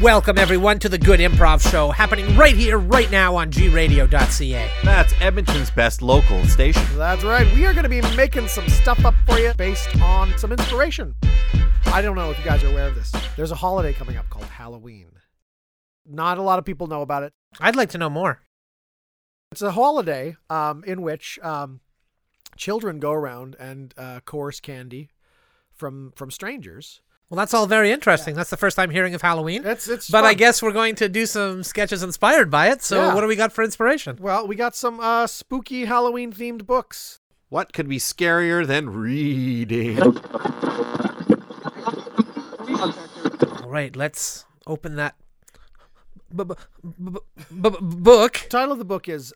Welcome, everyone, to the Good Improv Show, happening right here, right now on gradio.ca. That's Edmonton's best local station. That's right. We are going to be making some stuff up for you based on some inspiration. I don't know if you guys are aware of this. There's a holiday coming up called Halloween. Not a lot of people know about it. I'd like to know more. It's a holiday um, in which um, children go around and uh, coerce candy from from strangers. Well, that's all very interesting. That's the first time hearing of Halloween. It's it's. but I guess we're going to do some sketches inspired by it. So, Yeah. what do we got for inspiration? Well, we got some uh, spooky Halloween themed books. What could be scarier than reading? All right, let's open that b- b- b- b- b- book. title of the book is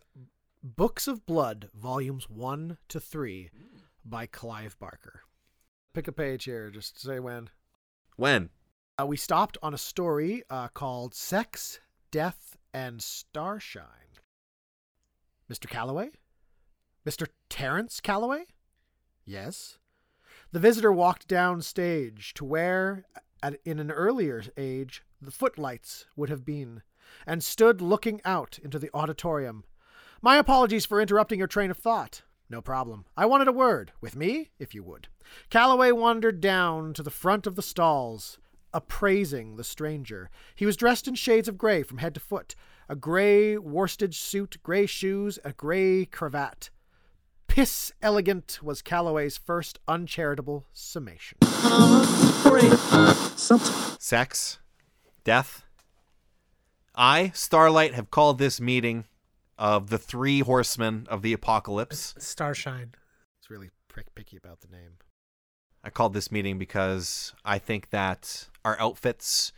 Books of Blood, Volumes 1 to 3 by Clive Barker. Pick a page here, just say when. When? Uh, we stopped on a story uh, called Sex, Death, and Starshine. Mr. Calloway? Mr. Terence Calloway? Yes. The visitor walked down stage to where, at, in an earlier age, the footlights would have been, and stood looking out into the auditorium. My apologies for interrupting your train of thought. No problem. I wanted a word. With me, if you would. Calloway wandered down to the front of the stalls, appraising the stranger. He was dressed in shades of gray from head to foot a gray worsted suit, gray shoes, a gray cravat. Piss elegant was Calloway's first uncharitable summation. Sex? Death? I, Starlight, have called this meeting of the three horsemen of the apocalypse. Starshine. It's really prick picky about the name. I called this meeting because I think that our outfits,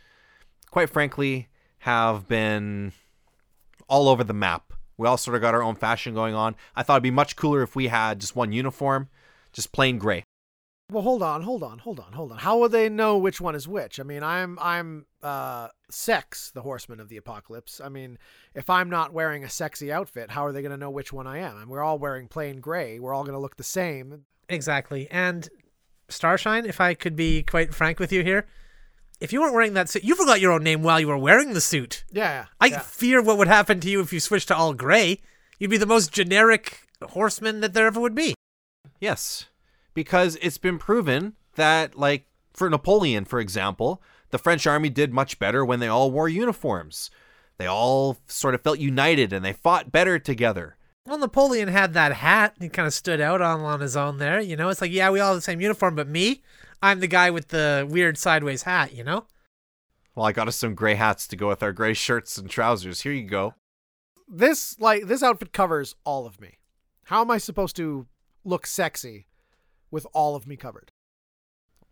quite frankly, have been all over the map. We all sort of got our own fashion going on. I thought it'd be much cooler if we had just one uniform, just plain gray. Well, hold on, hold on, hold on, hold on. How will they know which one is which? I mean, I'm I'm uh Sex, the horseman of the apocalypse. I mean, if I'm not wearing a sexy outfit, how are they going to know which one I am? And we're all wearing plain gray. We're all going to look the same. Exactly. And Starshine, if I could be quite frank with you here, if you weren't wearing that suit, you forgot your own name while you were wearing the suit. Yeah, yeah. I yeah. fear what would happen to you if you switched to all gray. You'd be the most generic horseman that there ever would be. Yes, because it's been proven that, like, for Napoleon, for example, the French army did much better when they all wore uniforms. They all sort of felt united and they fought better together. Well, Napoleon had that hat. He kind of stood out on, on his own there. You know, it's like, yeah, we all have the same uniform, but me, I'm the guy with the weird sideways hat, you know? Well, I got us some gray hats to go with our gray shirts and trousers. Here you go. This like this outfit covers all of me. How am I supposed to look sexy with all of me covered?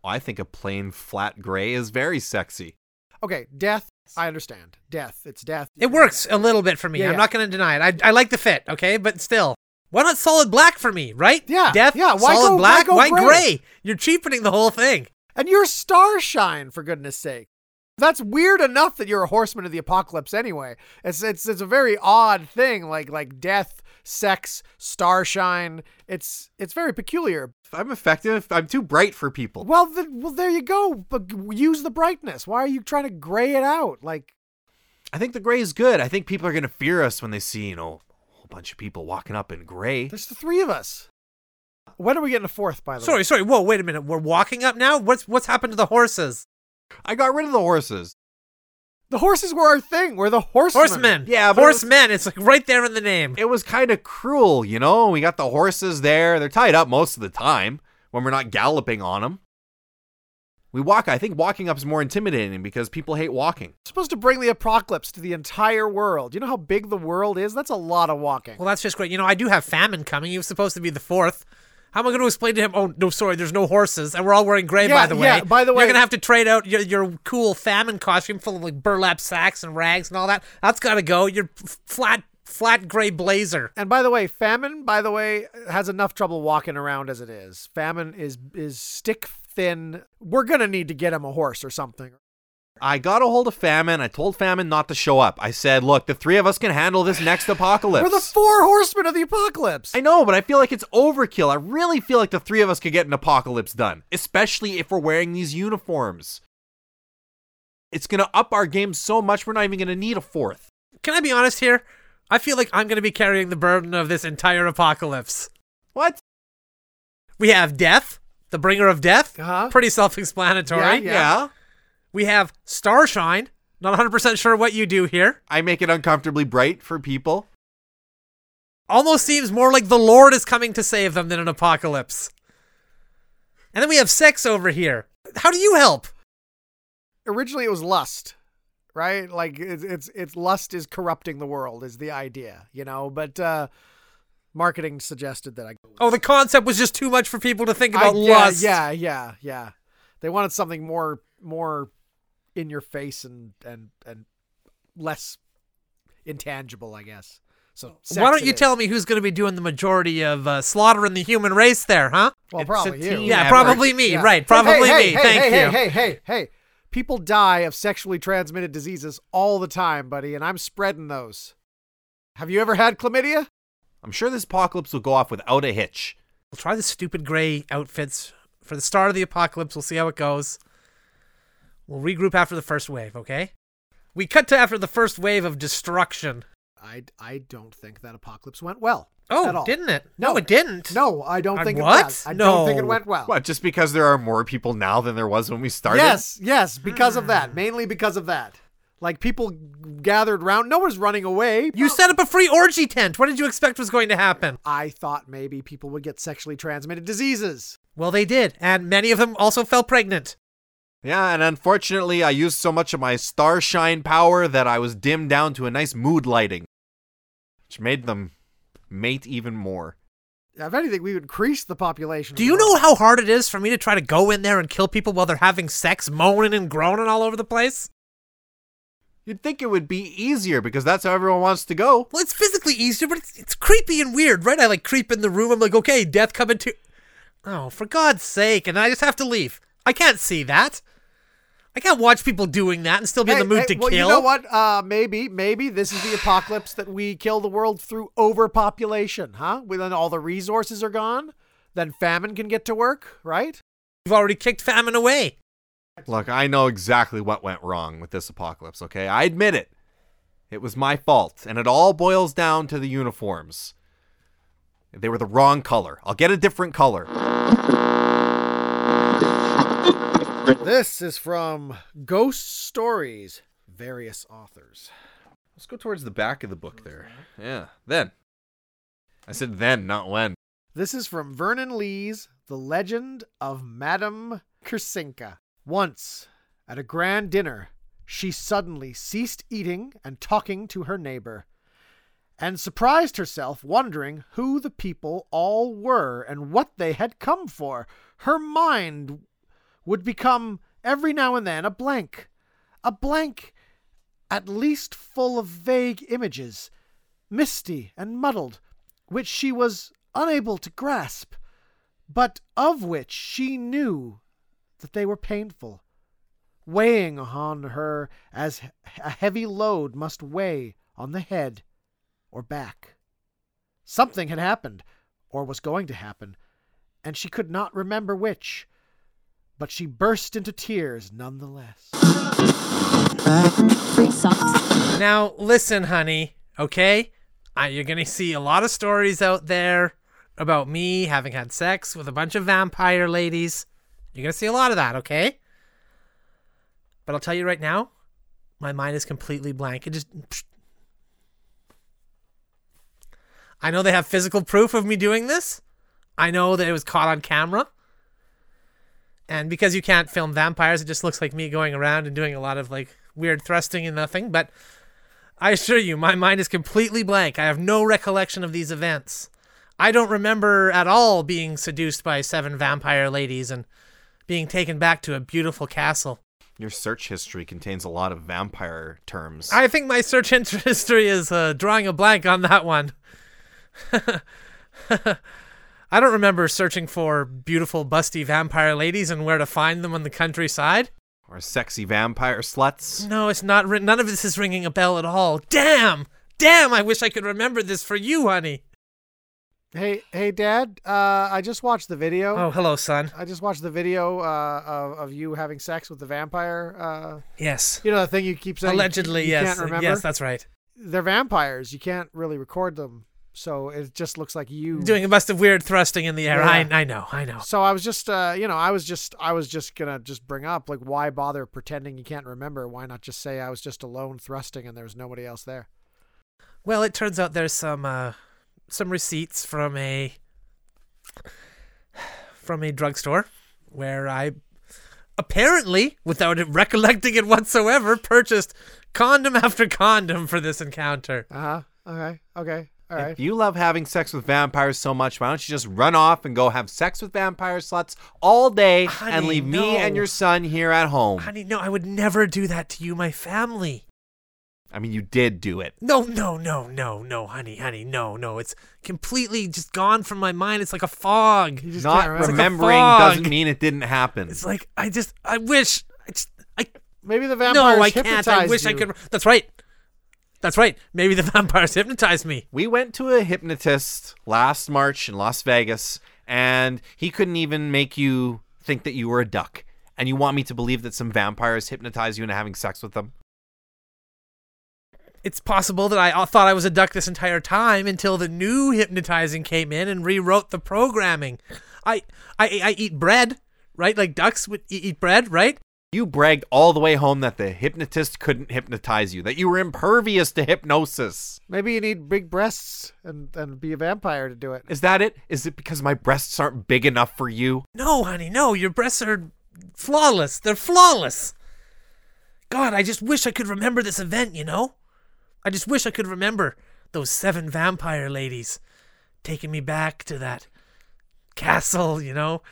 I think a plain flat gray is very sexy. Okay, death. I understand. Death. It's death. It works a little bit for me. Yeah, I'm yeah. not going to deny it. I, I like the fit, okay? But still, why not solid black for me, right? Yeah, Death, yeah, why solid go- why black, go why gray? gray? You're cheapening the whole thing. And you're Starshine, for goodness sake. That's weird enough that you're a horseman of the apocalypse anyway. It's it's it's a very odd thing, like like death, sex, starshine. It's it's very peculiar. I'm effective, I'm too bright for people. Well, the, well, there you go. But use the brightness. Why are you trying to gray it out? Like, I think the gray is good. I think people are going to fear us when they see, you know, a whole bunch of people walking up in gray. there's the three of us. When are we getting a fourth? By the way, Sorry, sorry. Whoa, wait a minute. We're walking up now? What's what's happened to the horses? I got rid of the horses. the horses were our thing. We're the horsemen. Horsemen. Yeah, but it was- horsemen. It's like right there in the name. It was kind of cruel, you know? We got the horses there. They're tied up most of the time when we're not galloping on them. We walk. I think walking up is more intimidating because people hate walking. supposed to bring the apocalypse to the entire world. You know how big the world is? That's a lot of walking. Well, that's just great. You know, I do have famine coming. He was supposed to be the fourth. How am I going to explain to him? Oh, no, sorry, there's no horses, and we're all wearing gray. Yeah, by the way, yeah, by the way- you're going to have to trade out your, your cool famine costume full of like burlap sacks and rags and all that. That's got to go. Your f- flat, flat gray blazer. And by the way, famine, by the way, has enough trouble walking around as it is. Famine is is stick thin. We're gonna need to get him a horse or something. I got a hold of Famine. I told Famine not to show up. I said, look, the three of us can handle this next apocalypse. We're the four horsemen of the apocalypse. I know, but I feel like it's overkill. I really feel like the three of us could get an apocalypse done, especially if we're wearing these uniforms. It's going to up our game so much we're not even going to need a fourth. Can I be honest here? I feel like I'm going to be carrying the burden of this entire apocalypse. What? We have death, the bringer of death. Uh-huh. Pretty self explanatory. Yeah, Yeah. We have Starshine. Not 100% sure what you do here. I make it uncomfortably bright for people. Almost seems more like the Lord is coming to save them than an apocalypse. And then we have sex over here. How do you help? Originally, it was lust, right? Like it's it's it's lust is corrupting the world is the idea, you know. But uh marketing suggested that I. Oh, the concept was just too much for people to think I- about yeah, lust. Yeah, yeah, yeah. They wanted something more more in your face and and and less intangible, I guess. So sex Why don't you is. tell me who's going to be doing the majority of uh, slaughtering the human race there, huh? Well, It's probably you. Yeah, effort. probably me. Yeah. Right, probably hey, me. hey, Thank hey, you. Hey, hey, hey, hey. People die of sexually transmitted diseases all the time, buddy, and I'm spreading those. Have you ever had chlamydia? I'm sure this apocalypse will go off without a hitch. We'll try the stupid gray outfits for the start of the apocalypse. We'll see how it goes. We'll regroup after the first wave, okay? We cut to after the first wave of destruction. I, I don't think that apocalypse went well. Oh, at all. didn't it? No, No. it didn't. No, I don't think what? it went. I don't think it went well. What, just because there are more people now than there was when we started? Yes, yes, because of that. Mainly because of that. Like people gathered round. No one's running away. You set up a free orgy tent. What did you expect was going to happen? I thought maybe people would get sexually transmitted diseases. Well, they did, and many of them also fell pregnant. Yeah, and unfortunately, I used so much of my starshine power that I was dimmed down to a nice mood lighting, which made them mate even more. If anything, we would increase the population. Do you world. know how hard it is for me to try to go in there and kill people while they're having sex, moaning and groaning all over the place? You'd think it would be easier because that's how everyone wants to go. Well, it's physically easier, but it's, it's creepy and weird, right? I like creep in the room. I'm like, okay, death coming to. Oh, for God's sake! And I just have to leave. I can't see that. I can't watch people doing that and still be in the mood hey, to well, kill. you know what? Uh, maybe, maybe this is the apocalypse that we kill the world through overpopulation, huh? When then all the resources are gone, then famine can get to work, right? We've already kicked famine away. Look, I know exactly what went wrong with this apocalypse, okay? I admit it. It was my fault, and it all boils down to the uniforms. They were the wrong color. I'll get a different color. This is from Ghost Stories, various authors. Let's go towards the back of the book there. Yeah, then. I said then, not when. This is from Vernon Lee's The Legend of Madame Krasinska. Once, at a grand dinner, she suddenly ceased eating and talking to her neighbor, and surprised herself wondering who the people all were and what they had come for. Her mind would become every now and then a blank, a blank at least full of vague images, misty and muddled, which she was unable to grasp, but of which she knew that they were painful, weighing on her as a heavy load must weigh on the head or back. Something had happened, or was going to happen, and she could not remember which, but she burst into tears nonetheless. Now, listen, honey, okay? Uh, you're going to see a lot of stories out there about me having had sex with a bunch of vampire ladies. You're going to see a lot of that, okay? But I'll tell you right now, my mind is completely blank. It just. I know they have physical proof of me doing this. I know that it was caught on camera. And because you can't film vampires, it just looks like me going around and doing a lot of like weird thrusting and nothing. But I assure you, my mind is completely blank. I have no recollection of these events. I don't remember at all being seduced by seven vampire ladies and being taken back to a beautiful castle. Your search history contains a lot of vampire terms. I think my search history is uh, drawing a blank on that one. I don't remember searching for beautiful, busty vampire ladies and where to find them on the countryside. or sexy vampire sluts. No, it's not. Ri- none of this is ringing a bell at all. Damn! Damn! I wish I could remember this for you, honey. Hey, hey, Dad. Uh, I just watched the video. Oh, hello, son. I just watched the video uh, of, of you having sex with the vampire. Uh, Yes. you know the thing you keep saying. you- Allegedly, you, yes. Can't remember. Yes, that's right. They're vampires. You can't really record them, so it just looks like you Doing a bust of weird thrusting in the air. Yeah. I, I know, I know. So I was just, uh, you know, I was just, I was just gonna just bring up like, why bother pretending you can't remember? Why not just say I was just alone thrusting and there was nobody else there? Well, it turns out there's some uh, some receipts from a from a drugstore where I apparently, without recollecting it whatsoever, purchased condom after condom for this encounter. Uh huh. Okay. Okay. All right. If you love having sex with vampires so much, why don't you just run off and go have sex with vampire sluts all day and Honey, leave me and your son here at home? Honey, no, I would never do that to you, my family. I mean, you did do it. No, no, no, no, no, honey, honey, no, no. It's completely just gone from my mind. It's like a fog. You just Not can't remember. like remembering fog. doesn't mean it didn't happen. It's like I just, I wish, I just, I Maybe the vampires no, I can't. I hypnotized wish I could. That's right. That's right. Maybe the vampires hypnotized me. We went to a hypnotist last March in Las Vegas, and he couldn't even make you think that you were a duck. And you want me to believe that some vampires hypnotize you into having sex with them? It's possible that I uh, thought I was a duck this entire time until the new hypnotizing came in and rewrote the programming. I, I, I eat bread, right? Like ducks would eat bread, right? You bragged all the way home that the hypnotist couldn't hypnotize you, that you were impervious to hypnosis. Maybe you need big breasts and and be a vampire to do it. Is that it? Is it because my breasts aren't big enough for you? No, honey, no. Your breasts are flawless. They're flawless. God, I just wish I could remember this event, you know? I just wish I could remember those seven vampire ladies taking me back to that castle, you know?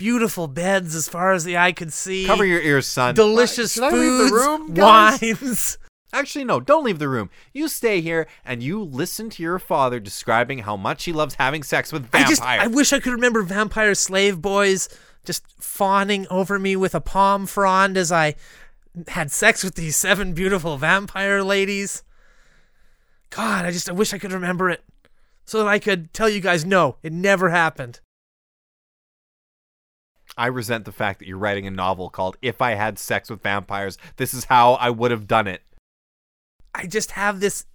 Beautiful beds as far as the eye could see. Cover your ears, son. delicious the foods, room, wines. Actually, no, don't leave the room. You stay here and you listen to your father describing how much he loves having sex with vampires. I just I wish I could remember vampire slave boys just fawning over me with a palm frond as I had sex with these seven beautiful vampire ladies. God, I just I wish I could remember it so that I could tell you guys no, it never happened. I resent the fact that you're writing a novel called If I Had Sex with Vampires, This Is How I Would Have Done It. I just have this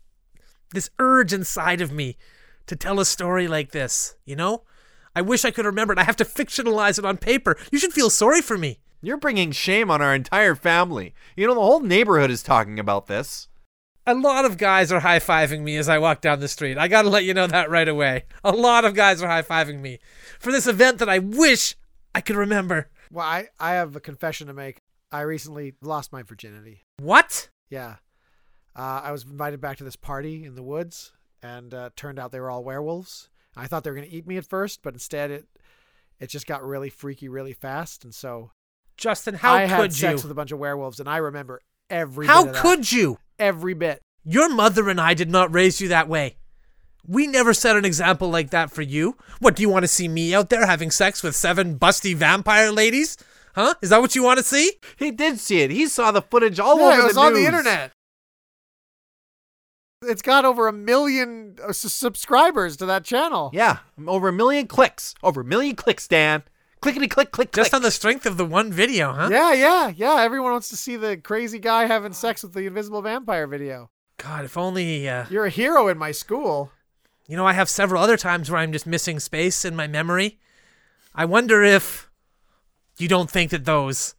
this urge inside of me to tell a story like this, you know? I wish I could remember it. I have to fictionalize it on paper. You should feel sorry for me. You're bringing shame on our entire family. You know, the whole neighborhood is talking about this. A lot of guys are high fiving me as I walk down the street. I gotta let you know that right away. A lot of guys are high fiving me for this event that I wish I could remember. Well, I I have a confession to make. I recently lost my virginity. What? Yeah. Uh, I was invited back to this party in the woods, and uh, turned out they were all werewolves. I thought they were going to eat me at first, but instead it it just got really freaky really fast, and so Justin, how I had could you? sex with a bunch of werewolves, and I remember every How bit of that. could you? every bit. Your mother and I did not raise you that way. We never set an example like that for you. What, do you want to see me out there having sex with seven busty vampire ladies? Huh? Is that what you want to see? He did see it. He saw the footage all yeah, over it was the on news. the internet. It's got over a million uh, s- subscribers to that channel. Yeah, over a million clicks. Over a million clicks, Dan. Clickety click, click, click. Just on the strength of the one video, huh? Yeah, yeah, yeah. Everyone wants to see the crazy guy having sex with the invisible vampire video. God, if only. Uh, You're a hero in my school. You know, I have several other times where I'm just missing space in my memory. I wonder if you don't think that those.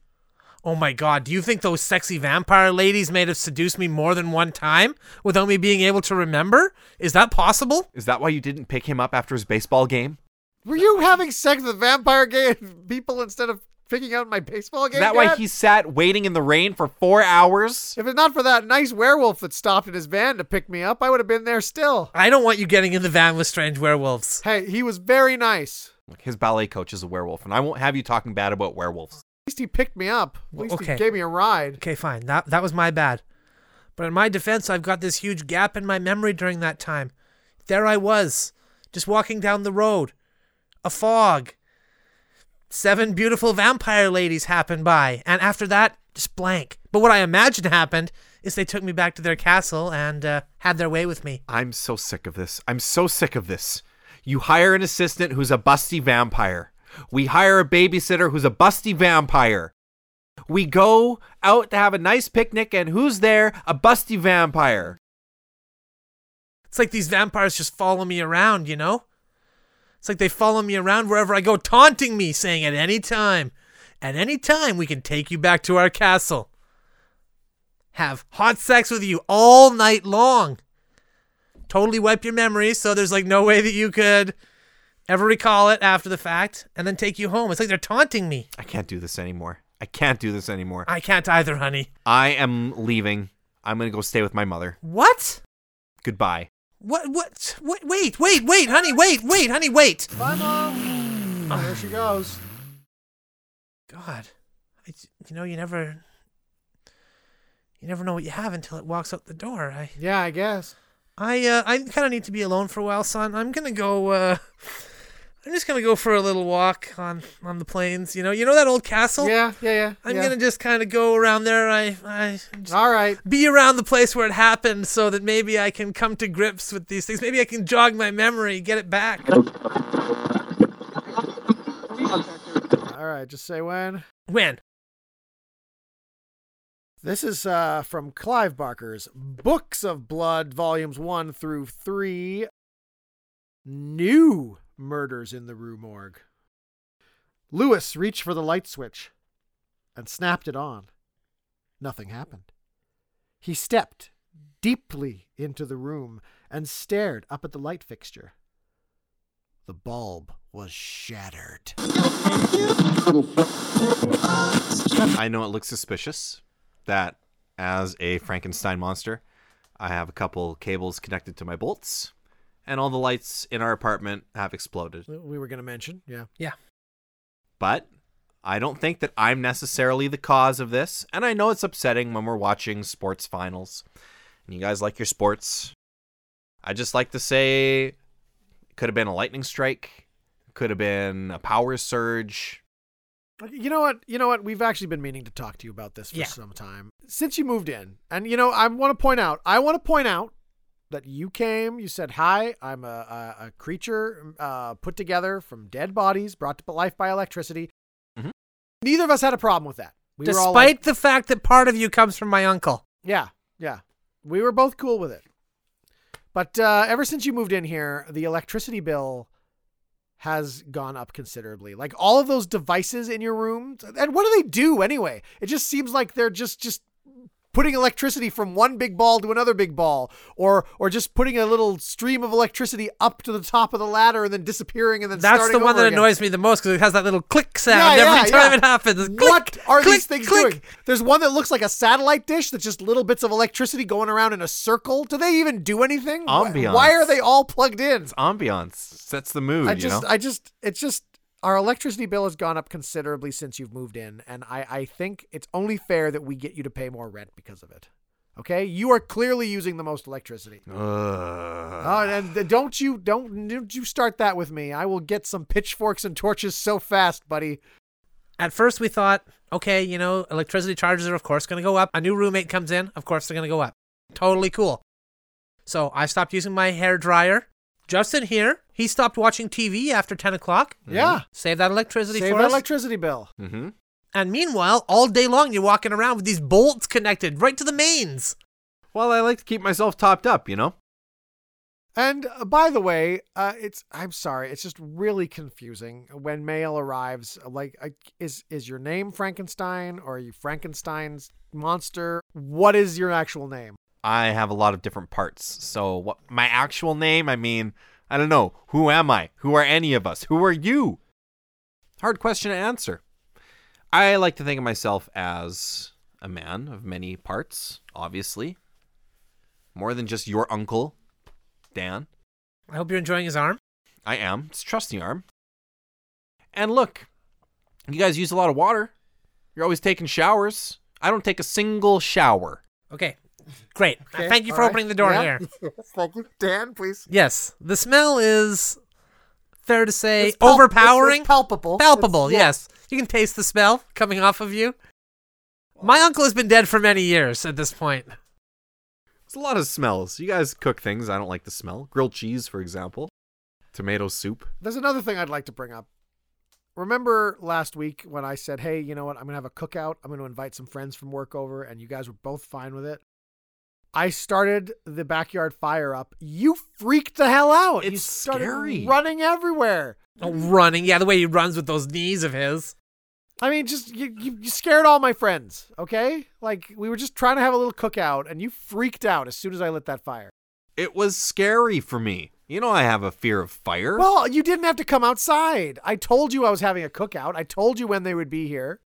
Oh my God, do you think those sexy vampire ladies may have seduced me more than one time without me being able to remember? Is that possible? Is that why you didn't pick him up after his baseball game? Were you having sex with vampire gay people instead of picking out my baseball game? Is that why he sat waiting in the rain for four hours? If it's not for that nice werewolf that stopped in his van to pick me up, I would have been there still. I don't want you getting in the van with strange werewolves. Hey, he was very nice. His ballet coach is a werewolf, and I won't have you talking bad about werewolves. At least he picked me up. At least Okay. he gave me a ride. Okay, fine. That that was my bad. But in my defense, I've got this huge gap in my memory during that time. There I was, just walking down the road. A fog. Seven beautiful vampire ladies happened by, and after that, just blank. But what I imagine happened is they took me back to their castle and uh, had their way with me. I'm so sick of this. I'm so sick of this. You hire an assistant who's a busty vampire. We hire a babysitter who's a busty vampire. We go out to have a nice picnic, and who's there? A busty vampire. It's like these vampires just follow me around, you know? It's like they follow me around wherever I go, taunting me, saying at any time, at any time, we can take you back to our castle. Have hot sex with you all night long. Totally wipe your memory, so there's like no way that you could ever recall it after the fact, and then take you home. It's like they're taunting me. I can't do this anymore. I can't do this anymore. I can't either, honey. I am leaving. I'm going to go stay with my mother. What? Goodbye. What? What? Wait, wait, wait, wait, honey, wait, wait, honey, wait. Bye, mom. there she goes. God, I, you know, you never, you never know what you have until it walks out the door. I, Yeah, I guess. I, uh, I kind of need to be alone for a while, son. I'm gonna go. Uh, I'm just gonna go for a little walk on on the plains. You know, you know that old castle. Yeah, yeah, yeah. I'm yeah. gonna just kind of go around there. I, I just All right. be around the place where it happened, so that maybe I can come to grips with these things. Maybe I can jog my memory, get it back. All right. Just say when. When? This is uh, from Clive Barker's Books of Blood, volumes one through three. New murders in the Rue Morgue. Lewis reached for the light switch and snapped it on. Nothing happened. He stepped deeply into the room and stared up at the light fixture. The bulb was shattered. I know it looks suspicious that as a Frankenstein monster, I have a couple cables connected to my bolts, and all the lights in our apartment have exploded. We were going to mention, yeah. Yeah. But I don't think that I'm necessarily the cause of this, and I know it's upsetting when we're watching sports finals. And you guys like your sports. I just like to say it could have been a lightning strike, could have been a power surge. You know what? You know what? We've actually been meaning to talk to you about this for Yeah. some time since you moved in. And you know, I want to point out. I want to point out that you came. You said, "Hi, I'm a a, a creature uh, put together from dead bodies, brought to life by electricity." Mhm. Neither of us had a problem with that. We were all Despite like, the fact that part of you comes from my uncle. yeah, yeah, we were both cool with it. But uh, ever since you moved in here, the electricity bill has gone up considerably. Like all of those devices in your room, and what do they do anyway? It just seems like they're just just putting electricity from one big ball to another big ball, or or just putting a little stream of electricity up to the top of the ladder and then disappearing and then That's starting the one over that again. annoys me the most because it has that little click sound Yeah, every yeah, time yeah. it happens. Click, what are click, these things click. doing? There's one that looks like a satellite dish that's just little bits of electricity going around in a circle. Do they even do anything? Why- Ambiance. Why are they all plugged in? It's ambiance, sets the mood, I you know? I just, it's just our electricity bill has gone up considerably since you've moved in, and I, I think it's only fair that we get you to pay more rent because of it. Okay, you are clearly using the most electricity. Ugh. Oh, and and don't you don't don't you start that with me. I will get some pitchforks and torches so fast, buddy. At first, we thought, okay, you know, electricity charges are of course going to go up. A new roommate comes in, of course they're going to go up. Totally cool. So I stopped using my hair dryer. Justin here, he stopped watching TV after 10 o'clock. Yeah, Save that electricity save for that us. electricity bill. Mm-hmm. and meanwhile, all day long, you're walking around with these bolts connected right to the mains. Well, I like to keep myself topped up, you know? And uh, by the way, uh, it's I'm sorry, it's just really confusing when mail arrives. Like, uh, is is your name Frankenstein or are you Frankenstein's monster? What is your actual name? I have a lot of different parts. So, what my actual name, I mean, I don't know. Who am I? Who are any of us? Who are you? Hard question to answer. I like to think of myself as a man of many parts, obviously. More than just your uncle, Dan. I hope you're enjoying his arm. I am. It's a trusty arm. And look, you guys use a lot of water. You're always taking showers. I don't take a single shower. Okay, great. Uh, Okay, Thank you all for right. opening the door Yeah. here. Thank you, Dan. Please. Yes, the smell is fair to say It's palp- overpowering. It's, it's palpable. Palpable, It's- yeah. yes. You can taste the smell coming off of you. My uncle has been dead for many years at this point. There's a lot of smells. You guys cook things I don't like the smell. Grilled cheese, for example. Tomato soup. There's another thing I'd like to bring up. Remember last week when I said, "Hey, you know what? I'm gonna have a cookout. I'm gonna invite some friends from work over," and you guys were both fine with it. I started the backyard fire up. You freaked the hell out. you It's started scary. running everywhere. Oh, running. Yeah, the way he runs with those knees of his. I mean, just you, you, you scared all my friends. Okay, like we were just trying to have a little cookout, and you freaked out as soon as I lit that fire. It was scary for me. You know, I have a fear of fire. Well, you didn't have to come outside. I told you I was having a cookout. I told you when they would be here.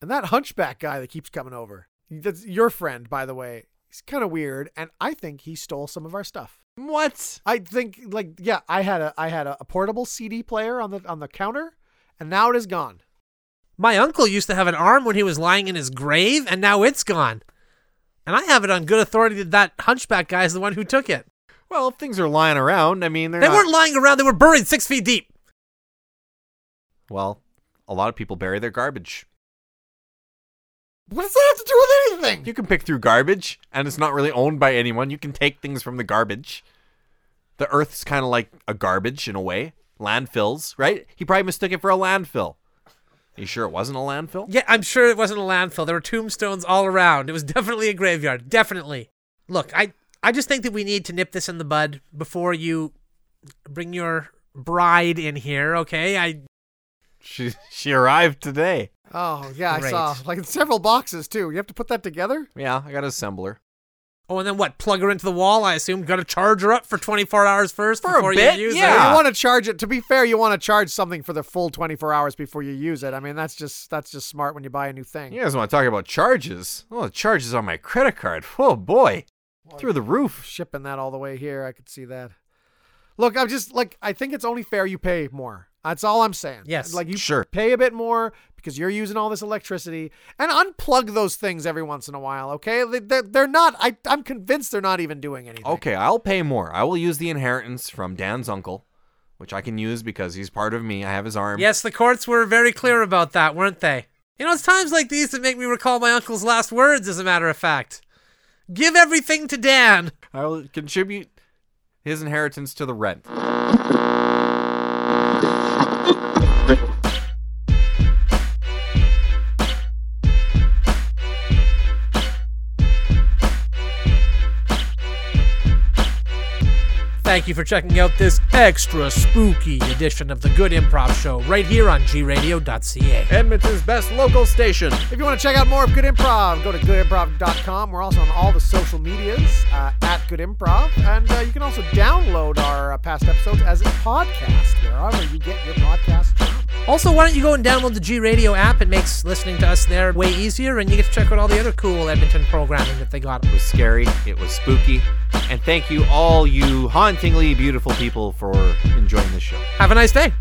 And that hunchback guy that keeps coming over, that's your friend, by the way. He's kind of weird, and I think he stole some of our stuff. what? I think, like, yeah, I had a I had a, a portable CD player on the on the counter, and now it is gone. My uncle used to have an arm when he was lying in his grave, and now it's gone. And I have it on good authority that that hunchback guy is the one who took it. Well, if things are lying around, I mean, they're They not- weren't lying around, they were buried six feet deep. Well, a lot of people bury their garbage. What does that have to do with anything? You can pick through garbage, and it's not really owned by anyone. You can take things from the garbage. The Earth's kind of like a garbage in a way. Landfills, right? He probably mistook it for a landfill. Are you sure it wasn't a landfill? Yeah, I'm sure it wasn't a landfill. There were tombstones all around. It was definitely a graveyard. Definitely. Look, I I just think that we need to nip this in the bud before you bring your bride in here, okay? I She she arrived today. Oh yeah, Great. I saw like several boxes too. You have to put that together. Yeah, I got to assemble her. Oh, and then what? Plug her into the wall, I assume. Got to charge her up for 24 hours first For a before bit, you use yeah. her. You want to charge it. To be fair, you want to charge something for the full 24 hours before you use it. I mean, that's just that's just smart when you buy a new thing. You guys want to talk about charges? Oh, the charges on my credit card. Oh boy, through the roof. Shipping that all the way here, I could see that. Look, I'm just like I think it's only fair you pay more. That's all I'm saying. Yes. like you Sure. pay a bit more because you're using all this electricity, and unplug those things every once in a while. Okay, they, they're, they're not. I I'm convinced they're not even doing anything. Okay, I'll pay more. I will use the inheritance from Dan's uncle, which I can use because he's part of me. I have his arm. Yes, the courts were very clear about that, weren't they? You know, it's times like these that make me recall my uncle's last words, as a matter of fact. Give everything to Dan. I will contribute his inheritance to the rent. Thank you for checking out this extra spooky edition of the Good Improv Show right here on gradio.ca. Edmonton's best local station. If you want to check out more of Good Improv, go to goodimprov.com. We're also on all the social medias uh, at Good Improv. And uh, you can also download our uh, past episodes as a podcast, wherever you get your podcasts from. Also, why don't you go and download the G Radio app? It makes listening to us there way easier, and you get to check out all the other cool Edmonton programming that they got. It was scary. It was spooky. And thank you, all you hauntingly beautiful people, for enjoying the show. Have a nice day.